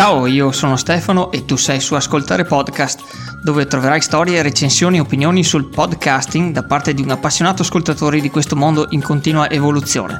Ciao, io sono Stefano e tu sei su Ascoltare Podcast, dove troverai storie, recensioni e opinioni sul podcasting da parte di un appassionato ascoltatore di questo mondo in continua evoluzione.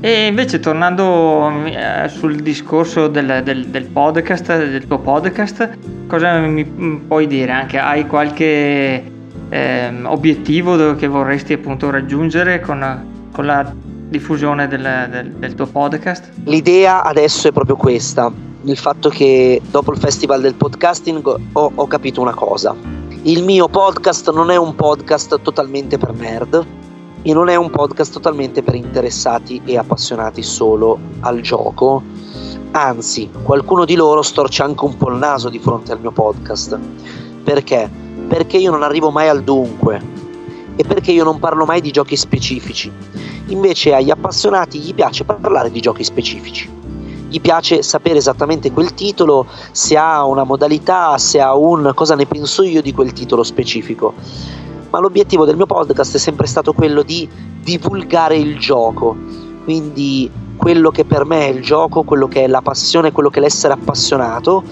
E invece tornando eh, sul discorso del, del, del, podcast, del tuo podcast, cosa mi puoi dire? Anche hai qualche eh, obiettivo che vorresti appunto raggiungere con, con la diffusione del, del, del, tuo podcast? L'idea adesso è proprio questa, il fatto che dopo il festival del podcasting ho, ho capito una cosa. Il mio podcast non è un podcast totalmente per nerd, e non è un podcast totalmente per interessati e appassionati solo al gioco. Anzi, qualcuno di loro storce anche un po' il naso di fronte al mio podcast. Perché? Perché io non arrivo mai al dunque e perché io non parlo mai di giochi specifici. Invece agli appassionati gli piace parlare di giochi specifici. Gli piace sapere esattamente quel titolo, se ha una modalità, se ha un cosa ne penso io di quel titolo specifico ma l'obiettivo del mio podcast è sempre stato quello di divulgare il gioco, quindi quello che per me è il gioco, quello che è la passione, quello che è l'essere appassionato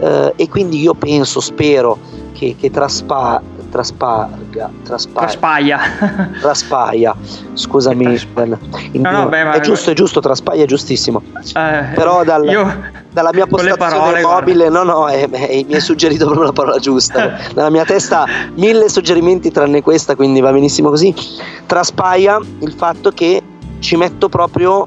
eh, e quindi io penso, spero che, che traspa, trasparga, traspa, traspaia. traspaia, scusami, traspa- no, no, beh, è giusto, è giusto, traspaia è giustissimo, eh, però dal, io, dalla mia postazione parole, mobile, guarda. no no, è, è, mi hai suggerito proprio la parola giusta, nella mia testa mille suggerimenti tranne questa, quindi va benissimo così, traspaia il fatto che ci metto proprio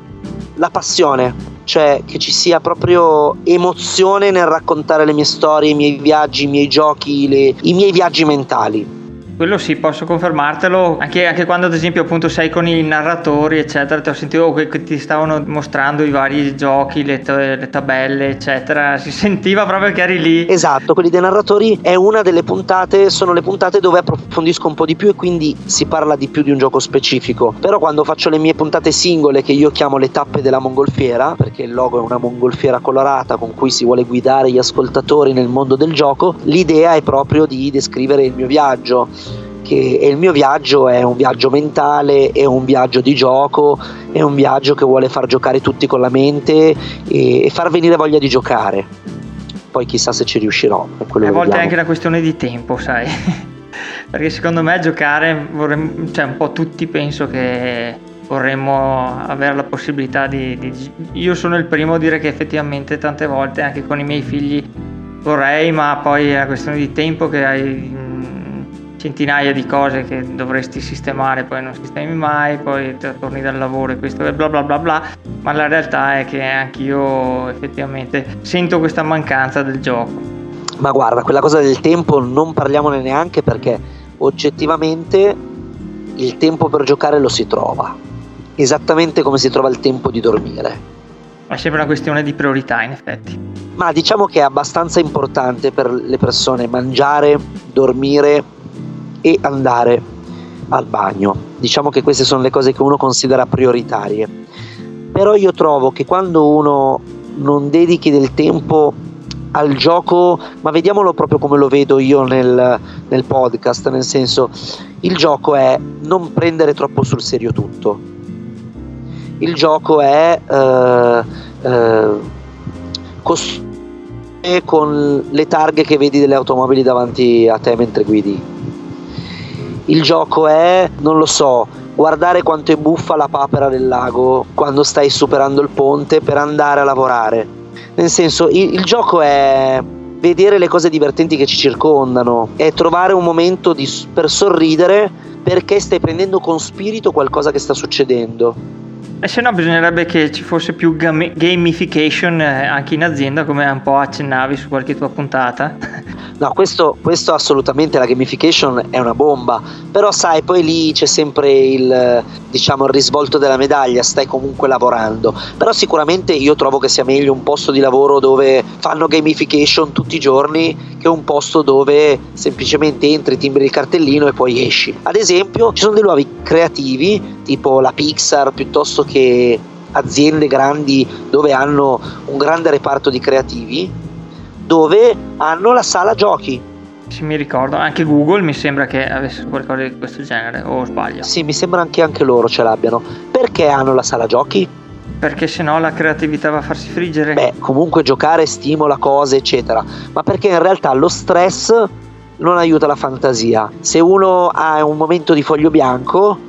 la passione cioè che ci sia proprio emozione nel raccontare le mie storie, i miei viaggi, i miei giochi, le, i miei viaggi mentali. Quello sì, posso confermartelo. Anche, anche, quando, ad esempio, appunto sei con i narratori, eccetera, ti ho sentito che ti stavano mostrando i vari giochi, le, le, tabelle, eccetera. Si sentiva proprio che eri lì. Esatto, quelli dei narratori è una delle puntate, sono le puntate dove approfondisco un po' di più e quindi si parla di più di un gioco specifico. Però quando faccio le mie puntate singole, che io chiamo le tappe della mongolfiera, perché il logo è una mongolfiera colorata con cui si vuole guidare gli ascoltatori nel mondo del gioco, l'idea è proprio di descrivere il mio viaggio che il mio viaggio è un viaggio mentale, è un viaggio di gioco, è un viaggio che vuole far giocare tutti con la mente e, e far venire voglia di giocare. Poi chissà se ci riuscirò. a volte è anche una questione di tempo, sai. Perché secondo me giocare, vorremmo, cioè un po' tutti penso che vorremmo avere la possibilità di, di, Io sono il primo a dire che effettivamente tante volte anche con i miei figli vorrei, ma poi è una questione di tempo che hai centinaia di cose che dovresti sistemare, poi non sistemi mai, poi torni dal lavoro e questo è bla bla bla bla, ma la realtà è che anch'io effettivamente sento questa mancanza del gioco. Ma guarda, quella cosa del tempo non parliamone neanche perché oggettivamente il tempo per giocare lo si trova, esattamente come si trova il tempo di dormire. È sempre una questione di priorità in effetti. Ma diciamo che è abbastanza importante per le persone mangiare, dormire e andare al bagno. Diciamo che queste sono le cose che uno considera prioritarie. Però io trovo che quando uno non dedichi del tempo al gioco, ma vediamolo proprio come lo vedo io nel, nel podcast, nel senso il gioco è non prendere troppo sul serio tutto. Il gioco è eh, eh, costruire con le targhe che vedi delle automobili davanti a te mentre guidi il gioco è, non lo so, guardare quanto è buffa la papera del lago quando stai superando il ponte per andare a lavorare. Nel senso, il, il gioco è vedere le cose divertenti che ci circondano, è trovare un momento di, per sorridere perché stai prendendo con spirito qualcosa che sta succedendo. E se no bisognerebbe che ci fosse più gamification eh, anche in azienda, come un po' accennavi su qualche tua puntata. No, questo, questo, assolutamente la gamification è una bomba, però sai, poi lì c'è sempre il, diciamo, il risvolto della medaglia, stai comunque lavorando, però sicuramente io trovo che sia meglio un posto di lavoro dove fanno gamification tutti i giorni che un posto dove semplicemente entri, timbri il cartellino e poi esci. Ad esempio, ci sono dei nuovi creativi, tipo la Pixar, piuttosto che aziende grandi dove hanno un grande reparto di creativi dove hanno la sala giochi sì, mi ricordo. Anche Google mi sembra che avesse qualcosa di questo genere, o sbaglio? Sì, mi sembra che anche loro ce l'abbiano. Perché hanno la sala giochi? Perché sennò la creatività va a farsi friggere. Beh, comunque giocare stimola cose, eccetera. Ma perché in realtà lo stress non aiuta la fantasia. Se uno ha un momento di foglio bianco,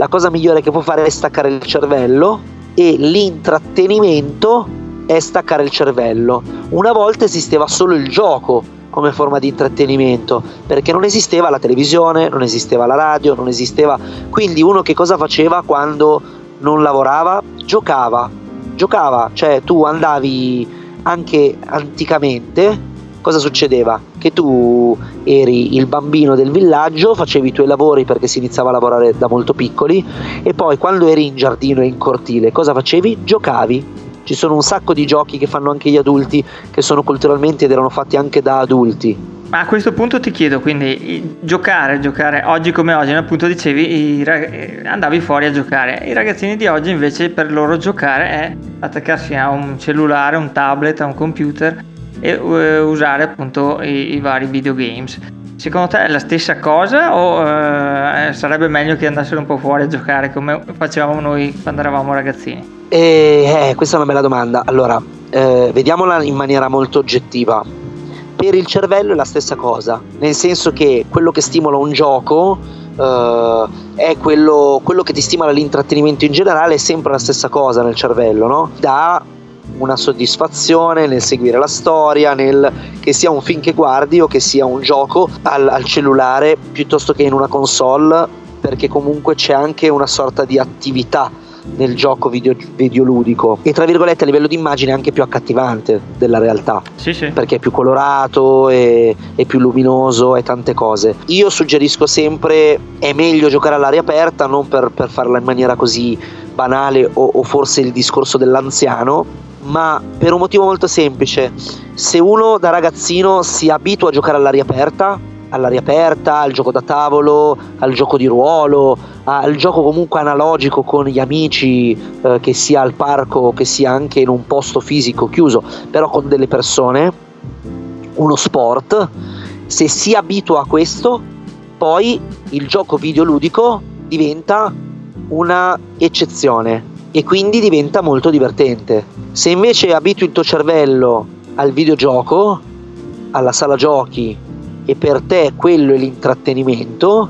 la cosa migliore che può fare è staccare il cervello e l'intrattenimento è staccare il cervello. Una volta esisteva solo il gioco come forma di intrattenimento, perché non esisteva la televisione, non esisteva la radio, non esisteva... Quindi uno che cosa faceva quando non lavorava? Giocava. Giocava, cioè tu andavi anche anticamente cosa succedeva? Che tu eri il bambino del villaggio, facevi i tuoi lavori perché si iniziava a lavorare da molto piccoli e poi quando eri in giardino e in cortile cosa facevi? Giocavi. Ci sono un sacco di giochi che fanno anche gli adulti che sono culturalmente ed erano fatti anche da adulti. Ma a questo punto ti chiedo, quindi giocare, giocare oggi come oggi, appunto dicevi, rag- andavi fuori a giocare. I ragazzini di oggi invece per loro giocare è attaccarsi a un cellulare, un tablet, a un computer e uh, usare appunto i, i, vari videogames. Secondo te è la stessa cosa o uh, sarebbe meglio che andassero un po' fuori a giocare come facevamo noi quando eravamo ragazzini? Eh, eh, questa è una bella domanda. Allora, eh, vediamola in maniera molto oggettiva. Per il cervello è la stessa cosa, nel senso che quello che stimola un gioco uh, è quello, quello, che ti stimola l'intrattenimento in generale, è sempre la stessa cosa nel cervello, no? Da una soddisfazione nel seguire la storia, nel che sia un film che guardi o che sia un gioco al, al cellulare piuttosto che in una console, perché comunque c'è anche una sorta di attività nel gioco video, videoludico e tra virgolette a livello di immagine anche più accattivante della realtà sì, sì. perché è più colorato e, è più luminoso e tante cose io suggerisco sempre è meglio giocare all'aria aperta non per, per farla in maniera così banale o, o forse il discorso dell'anziano ma per un motivo molto semplice. Se uno da ragazzino si abitua a giocare all'aria aperta, all'aria aperta, al gioco da tavolo, al gioco di ruolo, al gioco comunque analogico con gli amici, eh, che sia al parco, che sia anche in un posto fisico chiuso, però con delle persone, uno sport, se si abitua a questo, poi il gioco videoludico diventa una eccezione e quindi diventa molto divertente. Se invece abitui il tuo cervello al videogioco, alla sala giochi e per te quello è l'intrattenimento,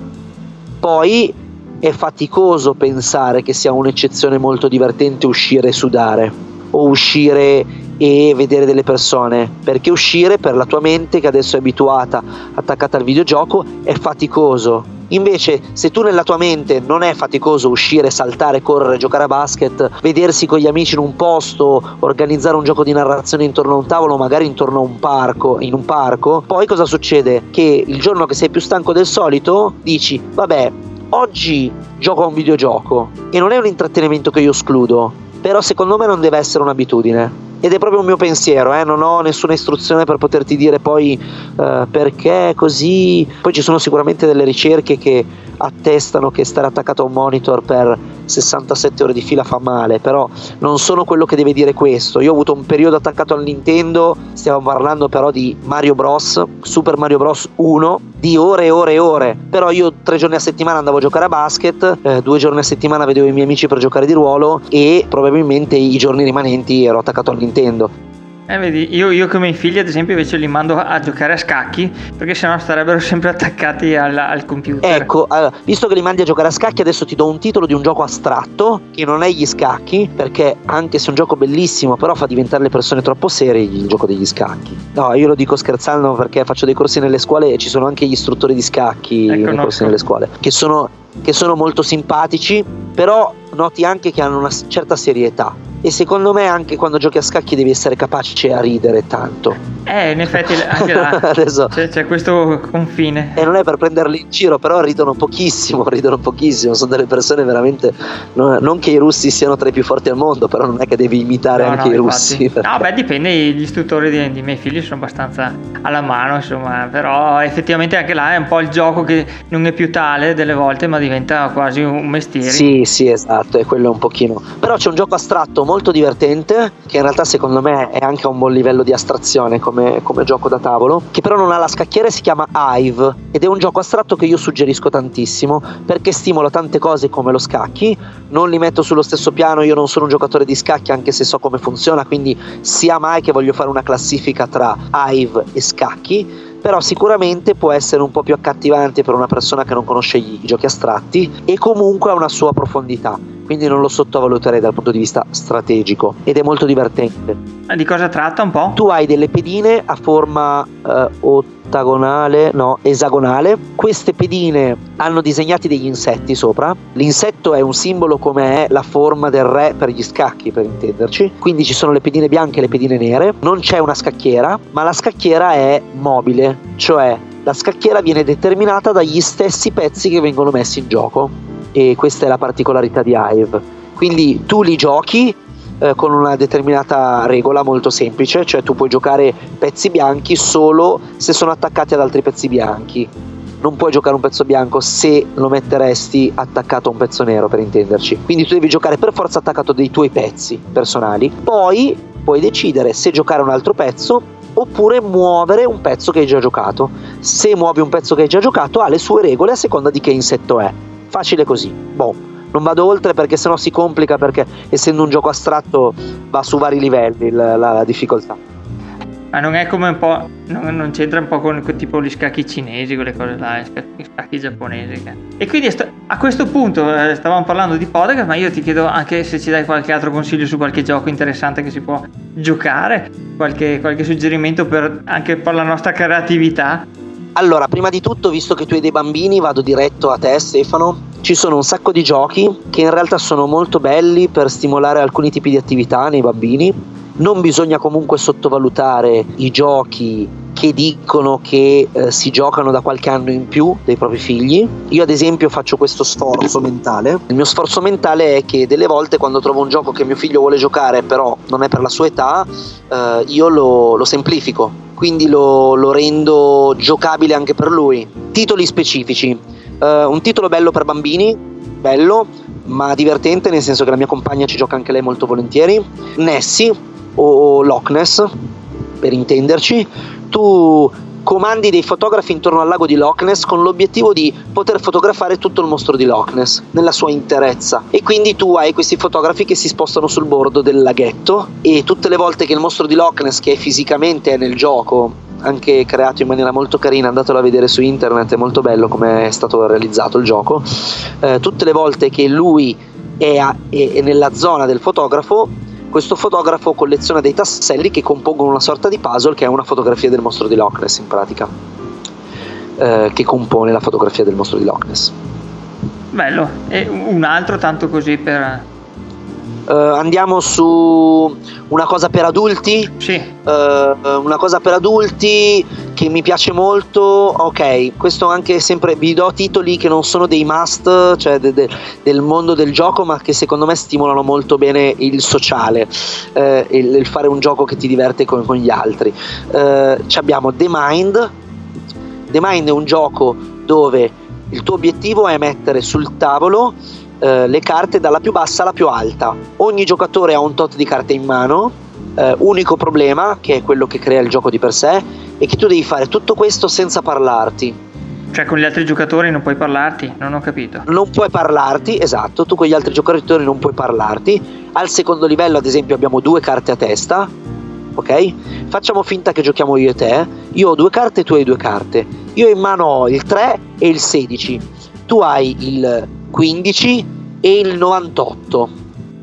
poi è faticoso pensare che sia un'eccezione molto divertente uscire e sudare o uscire e vedere delle persone perché uscire per la tua mente che adesso è abituata attaccata al videogioco è faticoso Invece, se tu nella tua mente non è faticoso uscire, saltare, correre, giocare a basket, vedersi con gli amici in un posto, organizzare un gioco di narrazione intorno a un tavolo, magari intorno a un parco, in un parco, poi cosa succede? Che il giorno che sei più stanco del solito, dici, vabbè, oggi gioco a un videogioco e non è un intrattenimento che io escludo, però secondo me non deve essere un'abitudine ed è proprio un mio pensiero, eh? non ho nessuna istruzione per poterti dire poi eh, perché così. Poi ci sono sicuramente delle ricerche che attestano che stare attaccato a un monitor per 67 ore di fila fa male, però non sono quello che deve dire questo. Io ho avuto un periodo attaccato al Nintendo, stiamo parlando però di Mario Bros, Super Mario Bros 1, di ore e ore e ore, però io tre giorni a settimana andavo a giocare a basket, eh, due giorni a settimana vedevo i miei amici per giocare di ruolo e probabilmente i giorni rimanenti ero attaccato al Nintendo. Eh, vedi, io, io come i figli, ad esempio, invece li mando a giocare a scacchi perché sennò starebbero sempre attaccati al, al computer. Ecco, allora, visto che li mandi a giocare a scacchi, adesso ti do un titolo di un gioco astratto che non è gli scacchi, perché anche se è un gioco bellissimo, però fa diventare le persone troppo serie il gioco degli scacchi. No, io lo dico scherzando perché faccio dei corsi nelle scuole e ci sono anche gli istruttori di scacchi ecco, nei corsi nelle scuole, che sono, che sono molto simpatici, però noti anche che hanno una certa serietà e secondo me anche quando giochi a scacchi devi essere capace a ridere tanto. Eh, in effetti anche là Adesso, c'è, c'è, questo confine. E non è per prenderli in giro, però ridono pochissimo, ridono pochissimo, sono delle persone veramente... Non, non che i russi siano tra i più forti al mondo, però non è che devi imitare no, anche no, i infatti. russi. Perché... No, beh, dipende, gli istruttori di, di miei figli sono abbastanza alla mano, insomma, però effettivamente anche là è un po' il gioco che non è più tale delle volte, ma diventa quasi un mestiere. Sì, sì, esatto, è quello un pochino. Però c'è un gioco astratto molto divertente, che in realtà secondo me è anche a un buon livello di astrazione come, come gioco da tavolo, che però non ha la scacchiera e si chiama Hive ed è un gioco astratto che io suggerisco tantissimo perché stimola tante cose come lo scacchi, non li metto sullo stesso piano, io non sono un giocatore di scacchi anche se so come funziona, quindi sia mai che voglio fare una classifica tra Hive e scacchi però sicuramente può essere un po' più accattivante per una persona che non conosce i giochi astratti e comunque ha una sua profondità quindi non lo sottovaluterei dal punto di vista strategico ed è molto divertente. Di cosa tratta un po'? Tu hai delle pedine a forma eh, ottagonale, no, esagonale. Queste pedine hanno disegnati degli insetti sopra. L'insetto è un simbolo come è la forma del re per gli scacchi, per intenderci. Quindi ci sono le pedine bianche e le pedine nere. Non c'è una scacchiera, ma la scacchiera è mobile, cioè la scacchiera viene determinata dagli stessi pezzi che vengono messi in gioco e questa è la particolarità di Hive. Quindi tu li giochi eh, con una determinata regola molto semplice, cioè tu puoi giocare pezzi bianchi solo se sono attaccati ad altri pezzi bianchi. Non puoi giocare un pezzo bianco se lo metteresti attaccato a un pezzo nero, per intenderci. Quindi tu devi giocare per forza attaccato dei tuoi pezzi personali. Poi puoi decidere se giocare un altro pezzo oppure muovere un pezzo che hai già giocato. Se muovi un pezzo che hai già giocato ha le sue regole a seconda di che insetto è. Facile così. Boh, non vado oltre perché sennò si complica perché essendo un gioco astratto va su vari livelli la, la, difficoltà. Ma non è come un po'. Non, non c'entra un po' con, con, tipo gli scacchi cinesi, quelle cose là, gli scacchi giapponesi. Che... E quindi a questo punto eh, stavamo parlando di podcast, ma io ti chiedo anche se ci dai qualche altro consiglio su qualche gioco interessante che si può giocare, qualche, qualche suggerimento per, anche per la nostra creatività. Allora, prima di tutto, visto che tu hai dei bambini, vado diretto a te, Stefano. Ci sono un sacco di giochi che in realtà sono molto belli per stimolare alcuni tipi di attività nei bambini. Non bisogna comunque sottovalutare i giochi che dicono che eh, si giocano da qualche anno in più dei propri figli. Io ad esempio faccio questo sforzo mentale. Il mio sforzo mentale è che delle volte quando trovo un gioco che mio figlio vuole giocare però non è per la sua età, eh, io lo, lo semplifico quindi lo, lo rendo giocabile anche per lui. Titoli specifici. Uh, un titolo bello per bambini, bello, ma divertente, nel senso che la mia compagna ci gioca anche lei molto volentieri. Nessie o Loch Ness, per intenderci. Tu comandi dei fotografi intorno al lago di Loch Ness con l'obiettivo di poter fotografare tutto il mostro di Loch Ness nella sua interezza e quindi tu hai questi fotografi che si spostano sul bordo del laghetto e tutte le volte che il mostro di Loch Ness che fisicamente è nel gioco anche creato in maniera molto carina, andatelo a vedere su internet, è molto bello come è stato realizzato il gioco. Eh, tutte le volte che lui è, a, è, è nella zona del fotografo, questo fotografo colleziona dei tasselli che compongono una sorta di puzzle che è una fotografia del mostro di Loch Ness in pratica, eh, che compone la fotografia del mostro di Loch Ness. Bello, e un altro tanto così per... Uh, andiamo su una cosa per adulti. Sì. Uh, una cosa per adulti che mi piace molto. Ok, questo anche sempre vi do titoli che non sono dei must, cioè de, de, del mondo del gioco, ma che secondo me stimolano molto bene il sociale, uh, il, il, fare un gioco che ti diverte con, con gli altri. abbiamo The Mind. The Mind è un gioco dove il tuo obiettivo è mettere sul tavolo eh, le carte dalla più bassa alla più alta. Ogni giocatore ha un tot di carte in mano, eh, unico problema, che è quello che crea il gioco di per sé, è che tu devi fare tutto questo senza parlarti. Cioè con gli altri giocatori non puoi parlarti? Non ho capito. Non puoi parlarti, esatto, tu con gli altri giocatori non puoi parlarti. Al secondo livello, ad esempio, abbiamo due carte a testa, ok? Facciamo finta che giochiamo io e te. Io ho due carte e tu hai due carte. Io in mano ho il 3 e il 16. Tu hai il 15 e il 98.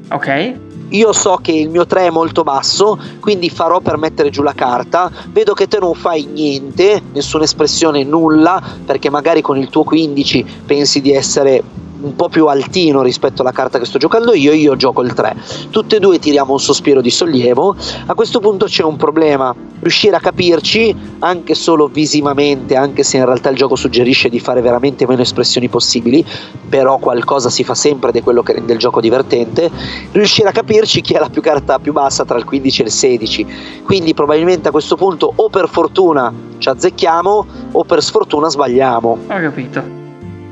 Ok. Io so che il mio 3 è molto basso, quindi farò per mettere giù la carta. Vedo che te non fai niente, nessuna espressione, nulla, perché magari con il tuo 15 pensi di essere un po' più altino rispetto alla carta che sto giocando io, io gioco il 3. Tutte e due tiriamo un sospiro di sollievo. A questo punto c'è un problema, riuscire a capirci anche solo visivamente, anche se in realtà il gioco suggerisce di fare veramente meno espressioni possibili, però qualcosa si fa sempre ed è quello che rende il gioco divertente. Riuscire a capirci chi ha la più carta più bassa tra il 15 e il 16. Quindi probabilmente a questo punto o per fortuna ci azzecchiamo o per sfortuna sbagliamo. Ho capito.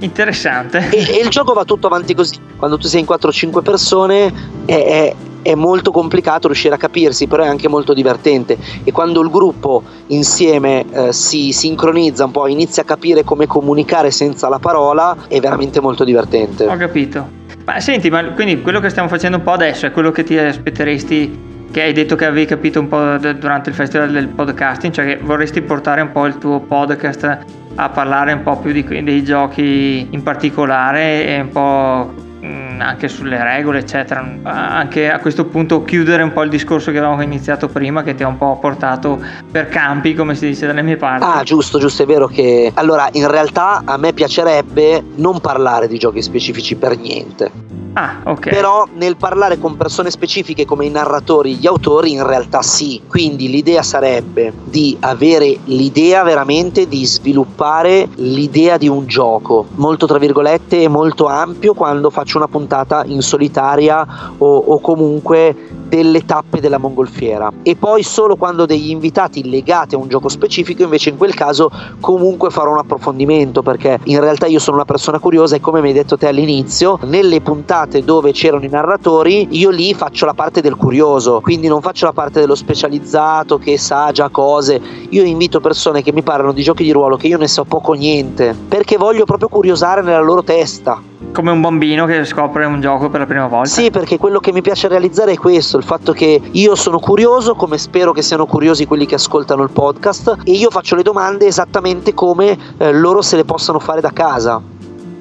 Interessante. E, e, il gioco va tutto avanti così. Quando tu sei in 4-5 persone è, è, è molto complicato riuscire a capirsi, però è anche molto divertente e quando il gruppo insieme eh, si sincronizza un po', inizia a capire come comunicare senza la parola, è veramente molto divertente. Ho capito. Ma senti, ma quindi quello che stiamo facendo un po' adesso è quello che ti aspetteresti che hai detto che avevi capito un po' durante il festival del podcasting, cioè che vorresti portare un po' il tuo podcast a parlare un po' più di, dei giochi in particolare e un po' Mm, anche sulle regole, eccetera. Anche a questo punto chiudere un po' il discorso che avevamo iniziato prima, che ti ha un po' portato per campi, come si dice dalle mie parti. Ah, giusto, giusto, è vero che. Allora, in realtà a me piacerebbe non parlare di giochi specifici per niente. Ah, ok. Però nel parlare con persone specifiche come i narratori, gli autori, in realtà sì. Quindi l'idea sarebbe di avere l'idea veramente di sviluppare l'idea di un gioco, molto tra virgolette, molto ampio quando faccio una puntata in solitaria o, o comunque delle tappe della mongolfiera e poi solo quando degli invitati legati a un gioco specifico invece in quel caso comunque farò un approfondimento perché in realtà io sono una persona curiosa e come mi hai detto te all'inizio nelle puntate dove c'erano i narratori io lì faccio la parte del curioso quindi non faccio la parte dello specializzato che sa già cose io invito persone che mi parlano di giochi di ruolo che io ne so poco niente perché voglio proprio curiosare nella loro testa come un bambino che scopre un gioco per la prima volta. Sì, perché quello che mi piace realizzare è questo, il fatto che io sono curioso, come spero che siano curiosi quelli che ascoltano il podcast, e io faccio le domande esattamente come eh, loro se le possano fare da casa.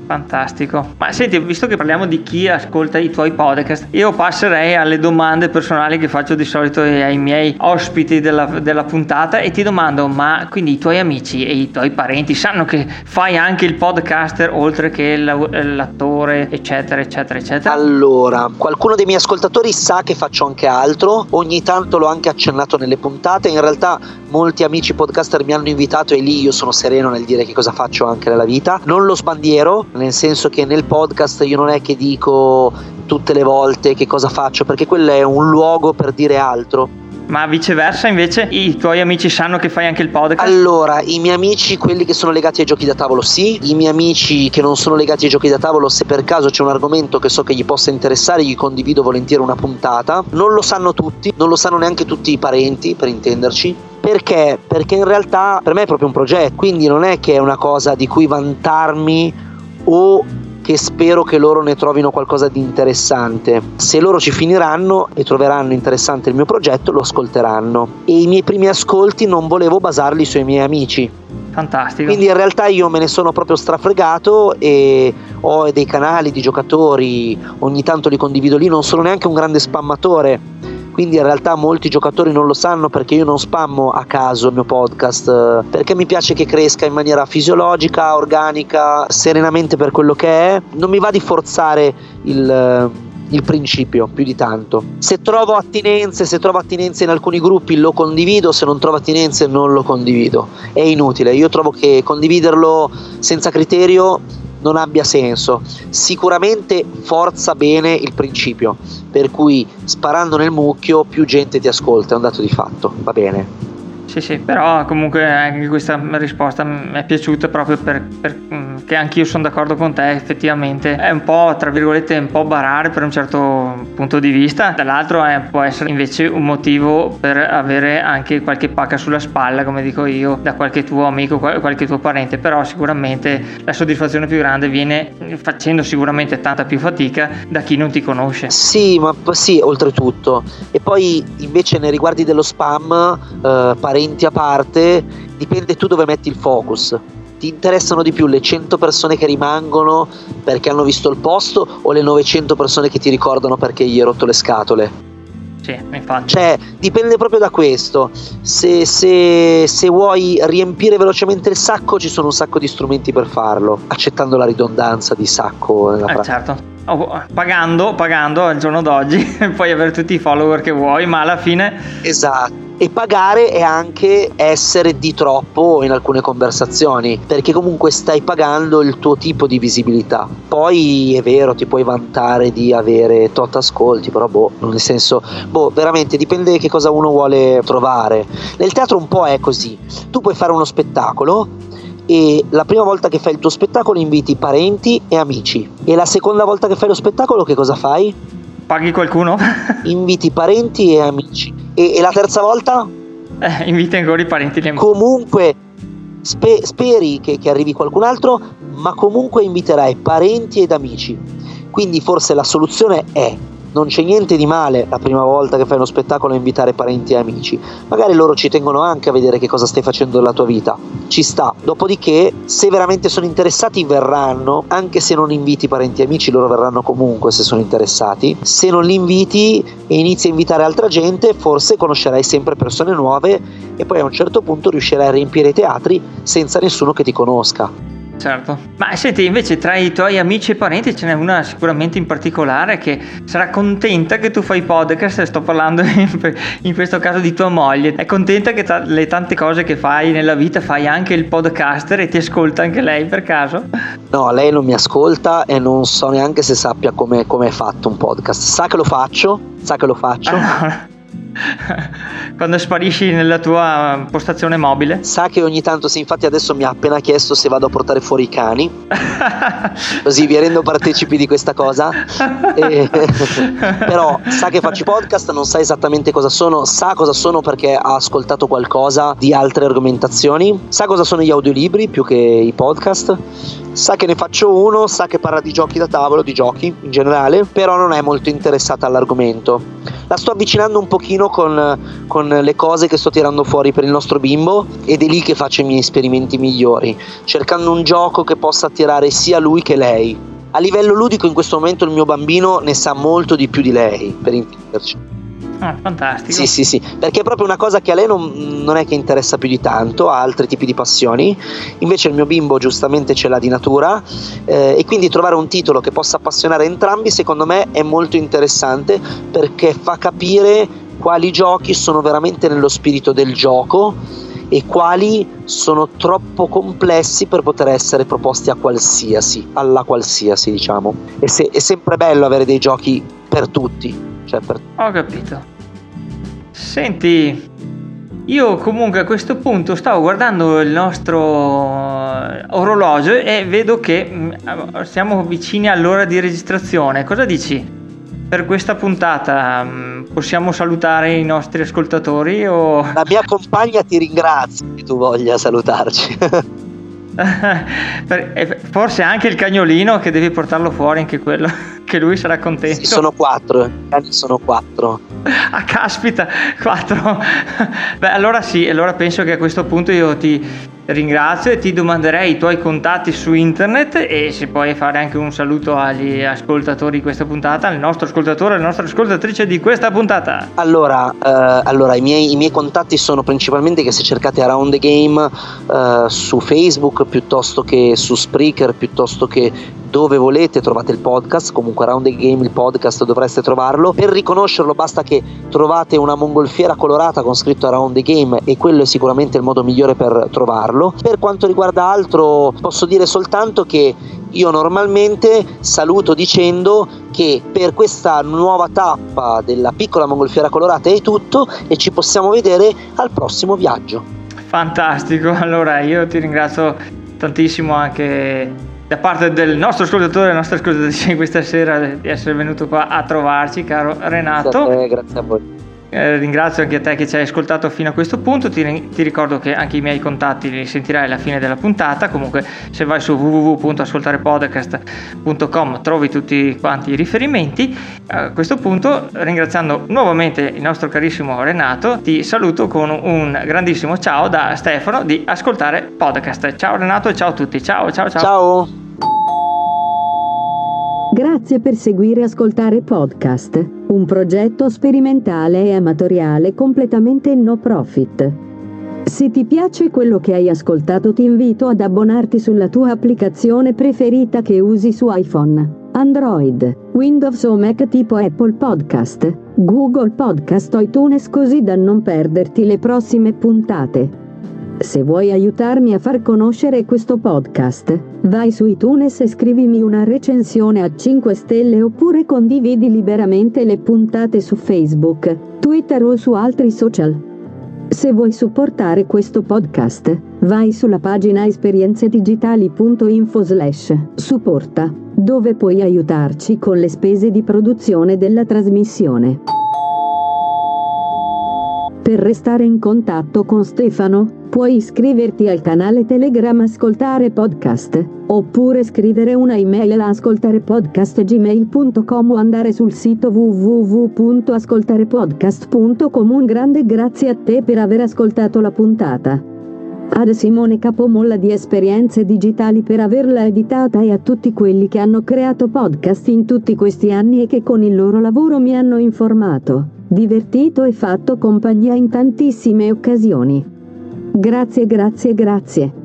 Fantastico. Ma senti, visto che parliamo di chi ascolta i tuoi podcast, io passerei alle domande personali che faccio di solito ai miei ospiti della, della, puntata e ti domando, ma quindi i tuoi amici e i tuoi parenti sanno che fai anche il podcaster oltre che l'attore, eccetera, eccetera, eccetera? Allora, qualcuno dei miei ascoltatori sa che faccio anche altro, ogni tanto l'ho anche accennato nelle puntate, in realtà molti amici podcaster mi hanno invitato e lì io sono sereno nel dire che cosa faccio anche nella vita. Non lo sbandiero, nel senso che nel podcast io non è che dico tutte le volte che cosa faccio, perché quello è un luogo per dire altro. Ma viceversa invece i tuoi amici sanno che fai anche il podcast? Allora, i miei amici, quelli che sono legati ai giochi da tavolo, sì. I miei amici che non sono legati ai giochi da tavolo, se per caso c'è un argomento che so che gli possa interessare, gli condivido volentieri una puntata. Non lo sanno tutti, non lo sanno neanche tutti i parenti, per intenderci. Perché? Perché in realtà per me è proprio un progetto, quindi non è che è una cosa di cui vantarmi o che spero che loro ne trovino qualcosa di interessante. Se loro ci finiranno e troveranno interessante il mio progetto, lo ascolteranno. E i miei primi ascolti non volevo basarli sui miei amici. Fantastico. Quindi in realtà io me ne sono proprio strafregato e ho dei canali di giocatori, ogni tanto li condivido lì, non sono neanche un grande spammatore quindi in realtà molti giocatori non lo sanno perché io non spammo a caso il mio podcast, perché mi piace che cresca in maniera fisiologica, organica, serenamente per quello che è, non mi va di forzare il il principio più di tanto. Se trovo attinenze, se trovo attinenze in alcuni gruppi lo condivido, se non trovo attinenze non lo condivido. È inutile, io trovo che condividerlo senza criterio non abbia senso. Sicuramente forza bene il principio, per cui sparando nel mucchio più gente ti ascolta, è un dato di fatto, va bene. Sì, sì, però comunque anche questa risposta mi è piaciuta proprio perché mm, anch'io sono d'accordo con te, effettivamente è un po', tra virgolette, un po' barare per un certo punto di vista, dall'altro è, può essere invece un motivo per avere anche qualche pacca sulla spalla, come dico io, da qualche tuo amico, qualche tuo parente, però sicuramente la soddisfazione più grande viene facendo sicuramente tanta più fatica da chi non ti conosce. Sì, ma sì, oltretutto. E poi invece nei riguardi dello spam, eh, parenti parenti a parte, dipende tu dove metti il focus. Ti interessano di più le 100 persone che rimangono perché hanno visto il posto o le 900 persone che ti ricordano perché gli hai rotto le scatole? Sì, infatti. Cioè, dipende proprio da questo. Se, se, se, vuoi riempire velocemente il sacco, ci sono un sacco di strumenti per farlo, accettando la ridondanza di sacco. Nella eh, certo. Oh, pagando, pagando al giorno d'oggi, puoi avere tutti i follower che vuoi, ma alla fine. Esatto e pagare è anche essere di troppo in alcune conversazioni perché comunque stai pagando il tuo tipo di visibilità poi è vero ti puoi vantare di avere tot ascolti però boh nel senso boh veramente dipende che cosa uno vuole trovare nel teatro un po' è così tu puoi fare uno spettacolo e la prima volta che fai il tuo spettacolo inviti parenti e amici e la seconda volta che fai lo spettacolo che cosa fai? Paghi qualcuno? inviti parenti e amici. E, e la terza volta? Eh, inviti ancora i parenti e. Comunque spe- speri che, che arrivi qualcun altro, ma comunque inviterai parenti ed amici. Quindi forse la soluzione è non c'è niente di male la prima volta che fai uno spettacolo a invitare parenti e amici. Magari loro ci tengono anche a vedere che cosa stai facendo della tua vita. Ci sta. Dopodiché, se veramente sono interessati, verranno. Anche se non inviti parenti e amici, loro verranno comunque se sono interessati. Se non li inviti e inizi a invitare altra gente, forse conoscerai sempre persone nuove e poi a un certo punto riuscirai a riempire i teatri senza nessuno che ti conosca. Certo, ma senti invece tra i tuoi amici e parenti ce n'è una sicuramente in particolare che sarà contenta che tu fai podcast, sto parlando in, questo caso di tua moglie, è contenta che tra le tante cose che fai nella vita fai anche il podcaster e ti ascolta anche lei per caso? No, lei non mi ascolta e non so neanche se sappia come è fatto un podcast, sa che lo faccio, sa che lo faccio. quando sparisci nella tua postazione mobile? Sa che ogni tanto, sì, infatti adesso mi ha appena chiesto se vado a portare fuori i cani, così vi rendo partecipi di questa cosa. E, però sa che faccio podcast, non sa esattamente cosa sono, sa cosa sono perché ha ascoltato qualcosa di altre argomentazioni, sa cosa sono gli audiolibri più che i podcast, sa che ne faccio uno, sa che parla di giochi da tavolo, di giochi in generale, però non è molto interessata all'argomento. La sto avvicinando un pochino con, con le cose che sto tirando fuori per il nostro bimbo ed è lì che faccio i miei esperimenti migliori, cercando un gioco che possa attirare sia lui che lei. A livello ludico in questo momento il mio bambino ne sa molto di più di lei, per intenderci. Ah, fantastico. Sì, sì, sì, perché è proprio una cosa che a lei non, non, è che interessa più di tanto, ha altri tipi di passioni, invece il mio bimbo giustamente ce l'ha di natura eh, e quindi trovare un titolo che possa appassionare entrambi secondo me è molto interessante perché fa capire quali giochi sono veramente nello spirito del gioco e quali sono troppo complessi per poter essere proposti a qualsiasi, alla qualsiasi diciamo. E se, è sempre bello avere dei giochi per tutti. Cioè per... Ho capito. Senti, io comunque a questo punto stavo guardando il nostro orologio e vedo che mm, siamo vicini all'ora di registrazione. Cosa dici? Per questa puntata mm, possiamo salutare i nostri ascoltatori o... La mia compagna ti ringrazia che tu voglia salutarci. Forse anche il cagnolino che devi portarlo fuori, anche quello, che lui sarà contento. Sì, sono quattro, cani sono quattro. Ah, caspita, quattro. Beh, allora sì, allora penso che a questo punto io ti, ringrazio e ti domanderei i tuoi contatti su internet e se puoi fare anche un saluto agli ascoltatori di questa puntata, al nostro ascoltatore, alla nostra ascoltatrice di questa puntata. Allora, eh, allora i, miei, i, miei, contatti sono principalmente che se cercate Around the Game eh, su Facebook piuttosto che su Spreaker, piuttosto che dove volete trovate il podcast, comunque Around the Game il podcast dovreste trovarlo. Per riconoscerlo basta che trovate una mongolfiera colorata con scritto Around the Game e quello è sicuramente il modo migliore per trovarlo. Per quanto riguarda altro posso dire soltanto che io normalmente saluto dicendo che per questa nuova tappa della piccola mongolfiera colorata è tutto e ci possiamo vedere al prossimo viaggio. Fantastico, allora io ti ringrazio tantissimo anche da parte del nostro ascoltatore e della nostra ascoltatrice questa sera di essere venuto qua a trovarci, caro Renato. Grazie a, te, grazie a voi. Eh, ringrazio anche a te che ci hai ascoltato fino a questo punto. Ti, ti, ricordo che anche i miei contatti li sentirai alla fine della puntata. Comunque, se vai su www.ascoltarepodcast.com trovi tutti quanti i riferimenti. A questo punto, ringraziando nuovamente il nostro carissimo Renato, ti saluto con un grandissimo ciao da Stefano di Ascoltare Podcast. Ciao Renato e ciao a tutti. Ciao, ciao, ciao. Ciao. Grazie per seguire Ascoltare Podcast, un progetto sperimentale e amatoriale completamente no profit. Se ti piace quello che hai ascoltato ti invito ad abbonarti sulla tua applicazione preferita che usi su iPhone, Android, Windows o Mac tipo Apple Podcast, Google Podcast o iTunes così da non perderti le prossime puntate. Se vuoi aiutarmi a far conoscere questo podcast, vai su iTunes e scrivimi una recensione a 5 stelle oppure condividi liberamente le puntate su Facebook, Twitter o su altri social. Se vuoi supportare questo podcast, vai sulla pagina esperienzedigitali.info slash supporta dove puoi aiutarci con le spese di produzione della trasmissione. Per restare in contatto con Stefano, puoi iscriverti al canale Telegram Ascoltare Podcast, oppure scrivere una email a ascoltarepodcast.gmail.com o andare sul sito www.ascoltarepodcast.com. Un grande grazie a te per aver ascoltato la puntata. Ad Simone Capomolla di Esperienze Digitali per averla editata e a tutti quelli che hanno creato podcast in tutti questi anni e che con il loro lavoro mi hanno informato divertito e fatto compagnia in tantissime occasioni. Grazie, grazie, grazie.